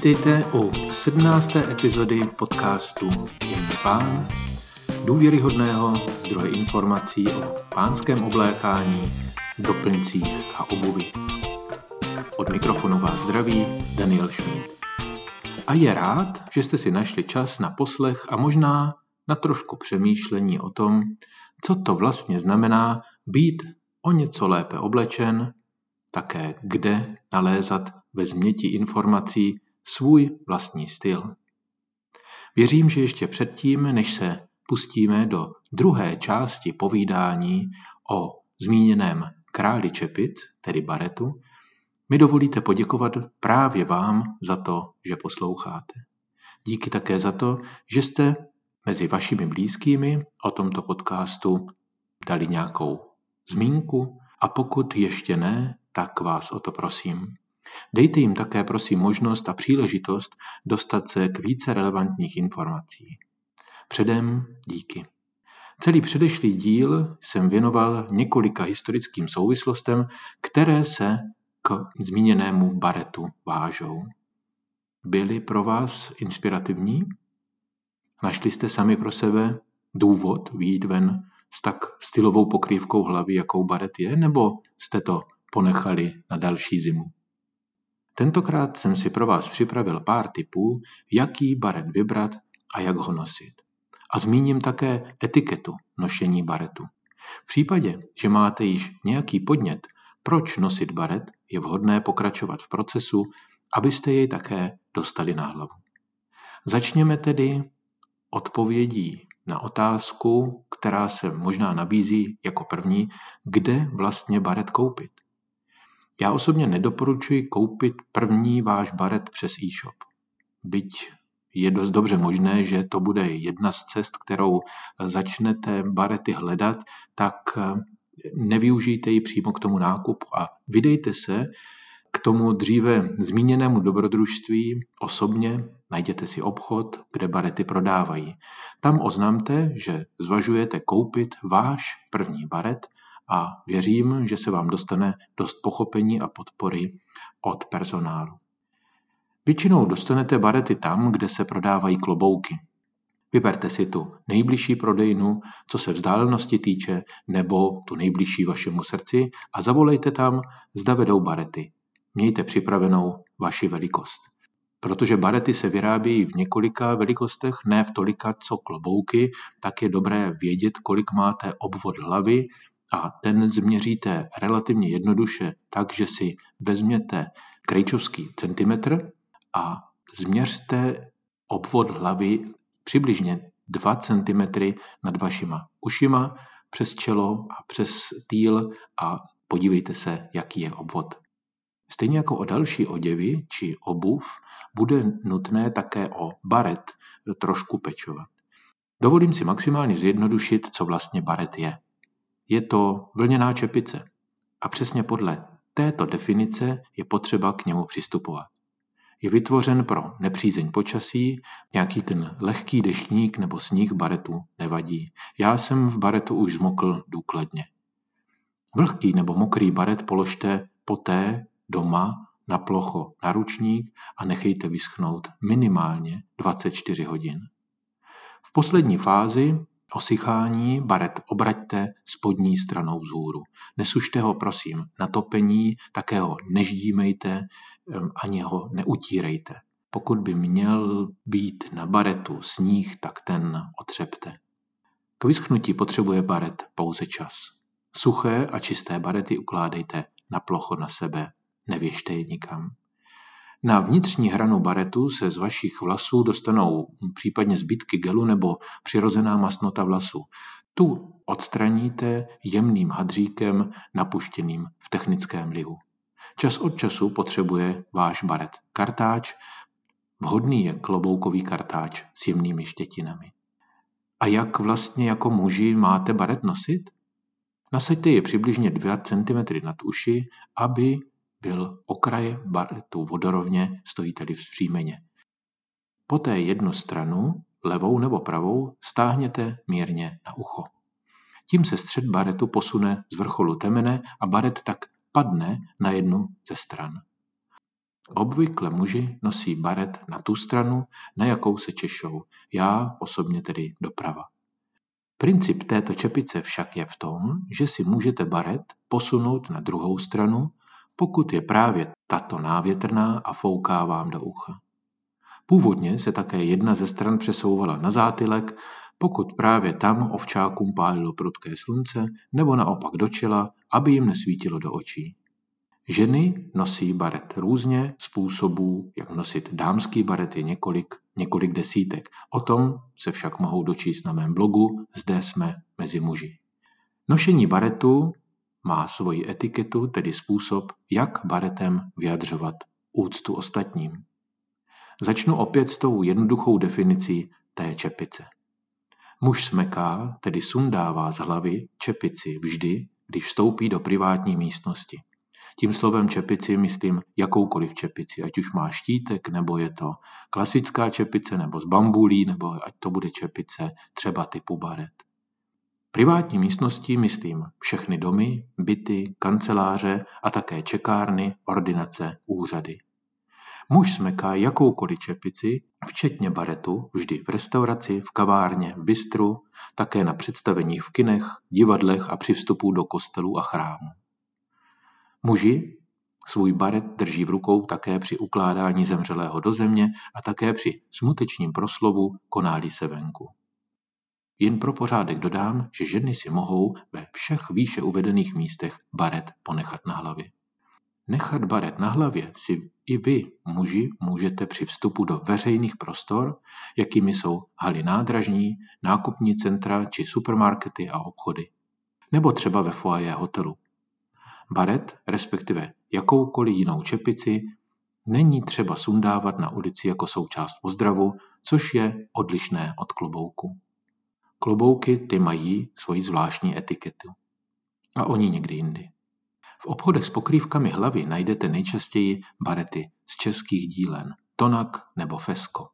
Vítejte u 17. epizody podcastu Jemný pán, důvěryhodného zdroje informací o pánském oblékání, doplňcích a obuvi. Od mikrofonu vás zdraví Daniel Šmíd. A je rád, že jste si našli čas na poslech a možná na trošku přemýšlení o tom, co to vlastně znamená být o něco lépe oblečen, také kde nalézat ve změti informací svůj vlastní styl. Věřím, že ještě předtím, než se pustíme do druhé části povídání o zmíněném králi čepic, tedy baretu, mi dovolíte poděkovat právě vám za to, že posloucháte. Díky také za to, že jste mezi vašimi blízkými o tomto podcastu dali nějakou zmínku a pokud ještě ne, tak vás o to prosím. Dejte jim také prosím možnost a příležitost dostat se k více relevantních informací. Předem díky. Celý předešlý díl jsem věnoval několika historickým souvislostem, které se k zmíněnému baretu vážou. Byly pro vás inspirativní? Našli jste sami pro sebe důvod výjít ven s tak stylovou pokrývkou hlavy, jakou baret je, nebo jste to ponechali na další zimu? Tentokrát jsem si pro vás připravil pár tipů, jaký baret vybrat a jak ho nosit. A zmíním také etiketu nošení baretu. V případě, že máte již nějaký podnět, proč nosit baret, je vhodné pokračovat v procesu, abyste jej také dostali na hlavu. Začněme tedy odpovědí na otázku, která se možná nabízí jako první, kde vlastně baret koupit. Já osobně nedoporučuji koupit první váš baret přes e-shop. Byť je dost dobře možné, že to bude jedna z cest, kterou začnete barety hledat, tak eh, nevyužijte ji přímo k tomu nákupu a vydejte se k tomu dříve zmíněnému dobrodružství osobně, najděte si obchod, kde barety prodávají. Tam oznamte, že zvažujete koupit váš první baret a věřím, že se vám dostane dost pochopení a podpory od personálu. Většinou dostanete barety tam, kde se prodávají klobouky. Vyberte si tu nejbližší prodejnu, co se vzdálenosti týče, nebo tu nejbližší vašemu srdci a zavolejte tam, zda vedou barety. Mějte připravenou vaši velikost. Protože barety se vyrábějí v několika velikostech, ne v tolika, co klobouky, tak je dobré vědět, kolik máte obvod hlavy a ten změříte relativně jednoduše tak, že si vezměte krejčovský centimetr a změřte obvod hlavy přibližně 2 cm nad vašima ušima přes čelo a přes týl a podívejte se, jaký je obvod. Stejně jako o další oděvy či obuv bude nutné také o baret trošku pečovat. Dovolím si maximálně zjednodušit, co vlastně baret je. Je to vlněná čepice a přesně podle této definice je potřeba k němu přistupovat. Je vytvořen pro nepřízeň počasí, nějaký ten lehký deštník nebo sníh baretu nevadí. Já jsem v baretu už zmokl důkladně. Vlhký nebo mokrý baret položte poté doma na plocho na ručník a nechejte vyschnout minimálně 24 hodin. V poslední fázi Osychání baret obraťte spodní stranou vzhůru. Nesušte ho prosím na topení, také ho neždímejte, ani ho neutírejte. Pokud by měl být na baretu sníh, tak ten otřepte. K vyschnutí potřebuje baret pouze čas. Suché a čisté barety ukládejte na plocho na sebe, nevěžte je nikam. Na vnitřní hranu baretu se z vašich vlasů dostanou případně zbytky gelu nebo přirozená masnota vlasů. Tu odstraníte jemným hadříkem napuštěným v technickém lihu. Čas od času potřebuje váš baret kartáč, vhodný je kloboukový kartáč s jemnými štětinami. A jak vlastně jako muži máte baret nosit? Nasaďte je přibližně 2 cm nad uši, aby byl okraj baretu vodorovně, stojíte-li vzpřímeně. Poté jednu stranu, levou nebo pravou, stáhněte mírně na ucho. Tím se střed baretu posune z vrcholu temene a baret tak padne na jednu ze stran. Obvykle muži nosí baret na tu stranu, na jakou se češou, já osobně tedy doprava. Princip této čepice však je v tom, že si můžete baret posunout na druhou stranu, pokud je právě tato návětrná a fouká vám do ucha. Původně se také jedna ze stran přesouvala na zátylek, pokud právě tam ovčákům pálilo prudké slunce, nebo naopak do čela, aby jim nesvítilo do očí. Ženy nosí baret různě, způsobů, jak nosit dámský baret je několik, několik desítek. O tom se však mohou dočíst na mém blogu, zde jsme mezi muži. Nošení baretu má svoji etiketu, tedy způsob, jak baretem vyjadřovat úctu ostatním. Začnu opět s tou jednoduchou definicí té čepice. Muž smeká, tedy sundává z hlavy čepici vždy, když vstoupí do privátní místnosti. Tím slovem čepici myslím jakoukoliv čepici, ať už má štítek, nebo je to klasická čepice, nebo z bambulí, nebo ať to bude čepice třeba typu baret. Privátní místnosti myslím všechny domy, byty, kanceláře a také čekárny, ordinace, úřady. Muž smeká jakoukoliv čepici, včetně baretu, vždy v restauraci, v kavárně, v bistru, také na představeních v kinech, divadlech a při vstupu do kostelů a chrámů. Muži svůj baret drží v rukou také při ukládání zemřelého do země a také při smutečním proslovu koná se venku. Jen pro pořádek dodám, že ženy si mohou ve všech výše uvedených místech baret ponechat na hlavě. Nechat baret na hlavě si i vy, muži, můžete při vstupu do veřejných prostor, jakými jsou haly nádražní, nákupní centra či supermarkety a obchody. Nebo třeba ve foaje hotelu. Baret, respektive jakoukoliv jinou čepici, není třeba sundávat na ulici jako součást pozdravu, což je odlišné od klobouku. Klobouky ty mají svoji zvláštní etiketu. A oni někdy jindy. V obchodech s pokrývkami hlavy najdete nejčastěji barety z českých dílen, Tonak nebo Fesko.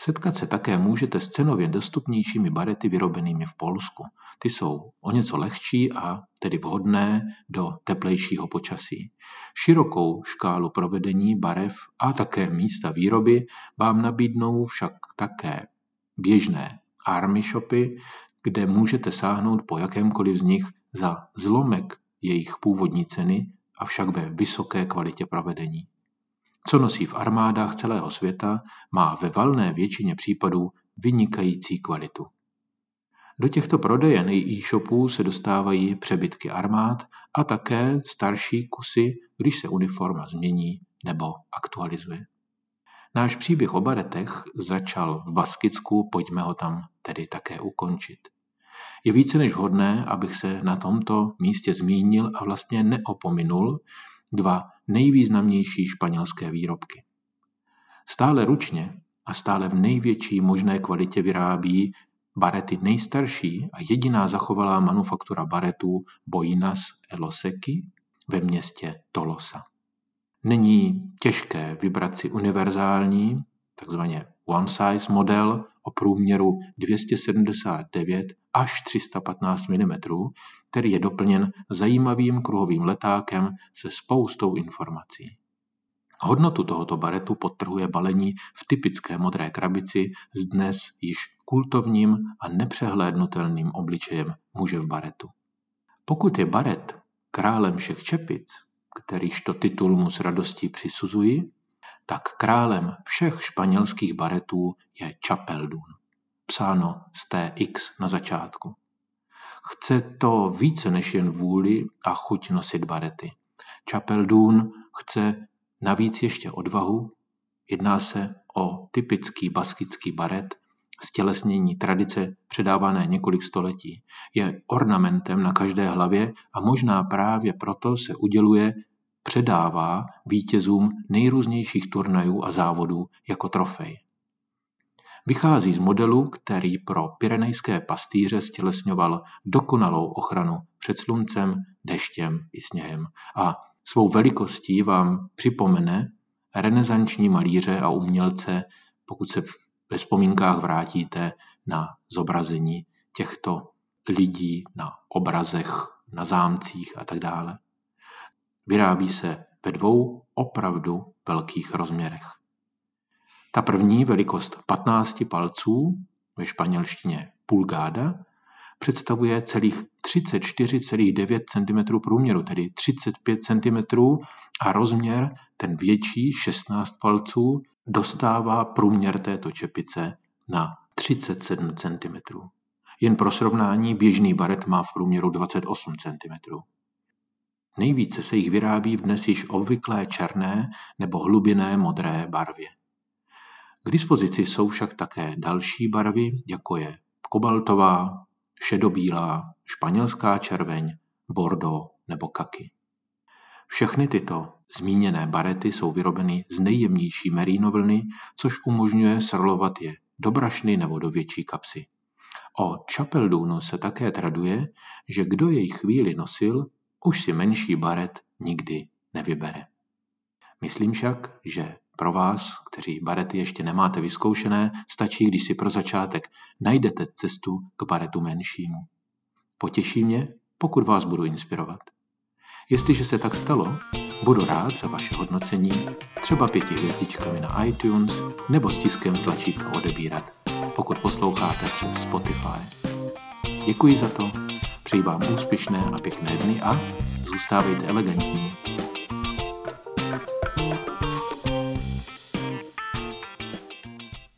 Setkat se také můžete s cenově dostupnějšími barety vyrobenými v Polsku. Ty jsou o něco lehčí a tedy vhodné do teplejšího počasí. Širokou škálu provedení barev a také místa výroby vám nabídnou však také běžné army shopy, kde můžete sáhnout po jakémkoliv z nich za zlomek jejich původní ceny, avšak ve vysoké kvalitě provedení. Co nosí v armádách celého světa, má ve valné většině případů vynikající kvalitu. Do těchto prodejen i e-shopů se dostávají přebytky armád a také starší kusy, když se uniforma změní nebo aktualizuje. Náš příběh o baretech začal v Baskicku, pojďme ho tam tedy také ukončit. Je více než hodné, abych se na tomto místě zmínil a vlastně neopominul dva nejvýznamnější španělské výrobky. Stále ručně a stále v největší možné kvalitě vyrábí barety nejstarší a jediná zachovalá manufaktura baretů Boinas Eloseki ve městě Tolosa. Není těžké vybrat si univerzální, takzvaně one size model o průměru 279 až 315 mm, který je doplněn zajímavým kruhovým letákem se spoustou informací. Hodnotu tohoto baretu podtrhuje balení v typické modré krabici s dnes již kultovním a nepřehlédnutelným obličejem muže v baretu. Pokud je baret králem všech čepic, kterýž to titul mu s radostí přisuzuji, tak králem všech španělských baretů je Chapeldun. Psáno z TX na začátku. Chce to více než jen vůli a chuť nosit barety. Chapeldun chce navíc ještě odvahu. Jedná se o typický baskický baret, stělesnění tradice předávané několik století. Je ornamentem na každé hlavě a možná právě proto se uděluje předává vítězům nejrůznějších turnajů a závodů jako trofej. Vychází z modelu, který pro pyrenejské pastýře stělesňoval dokonalou ochranu před sluncem, deštěm i sněhem a svou velikostí vám připomene renesanční malíře a umělce, pokud se ve vzpomínkách vrátíte na zobrazení těchto lidí na obrazech, na zámcích a tak dále. Vyrábí se ve dvou opravdu velkých rozměrech. Ta první velikost 15 palců, ve španělštině pulgáda, představuje celých 34,9 cm průměru, tedy 35 cm a rozměr, ten větší 16 palců, dostává průměr této čepice na 37 cm. Jen pro srovnání běžný baret má v průměru 28 cm. Nejvíce se jich vyrábí v dnes již obvyklé černé nebo hlubinné modré barvě. K dispozici jsou však také další barvy, jako je kobaltová, šedobílá, španělská červeň, bordo nebo kaky. Všechny tyto zmíněné barety jsou vyrobeny z nejjemnější merínovlny, což umožňuje srolovat je do brašny nebo do větší kapsy. O Chapeldunu se také traduje, že kdo jej chvíli nosil, už si menší baret nikdy nevybere. Myslím však, že pro vás, kteří barety ještě nemáte vyzkoušené, stačí, když si pro začátek najdete cestu k baretu menšímu. Potěší mě, pokud vás budu inspirovat. Jestliže se tak stalo, budu rád za vaše hodnocení, třeba pěti hvězdičkami na iTunes nebo stiskem tlačítka odebírat, pokud posloucháte přes Spotify. Děkuji za to, přeji vám úspěšné a pěkné dny a zůstávejte elegantní.